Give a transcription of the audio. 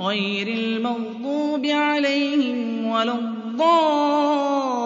غير المغضوب عليهم ولا الضالين.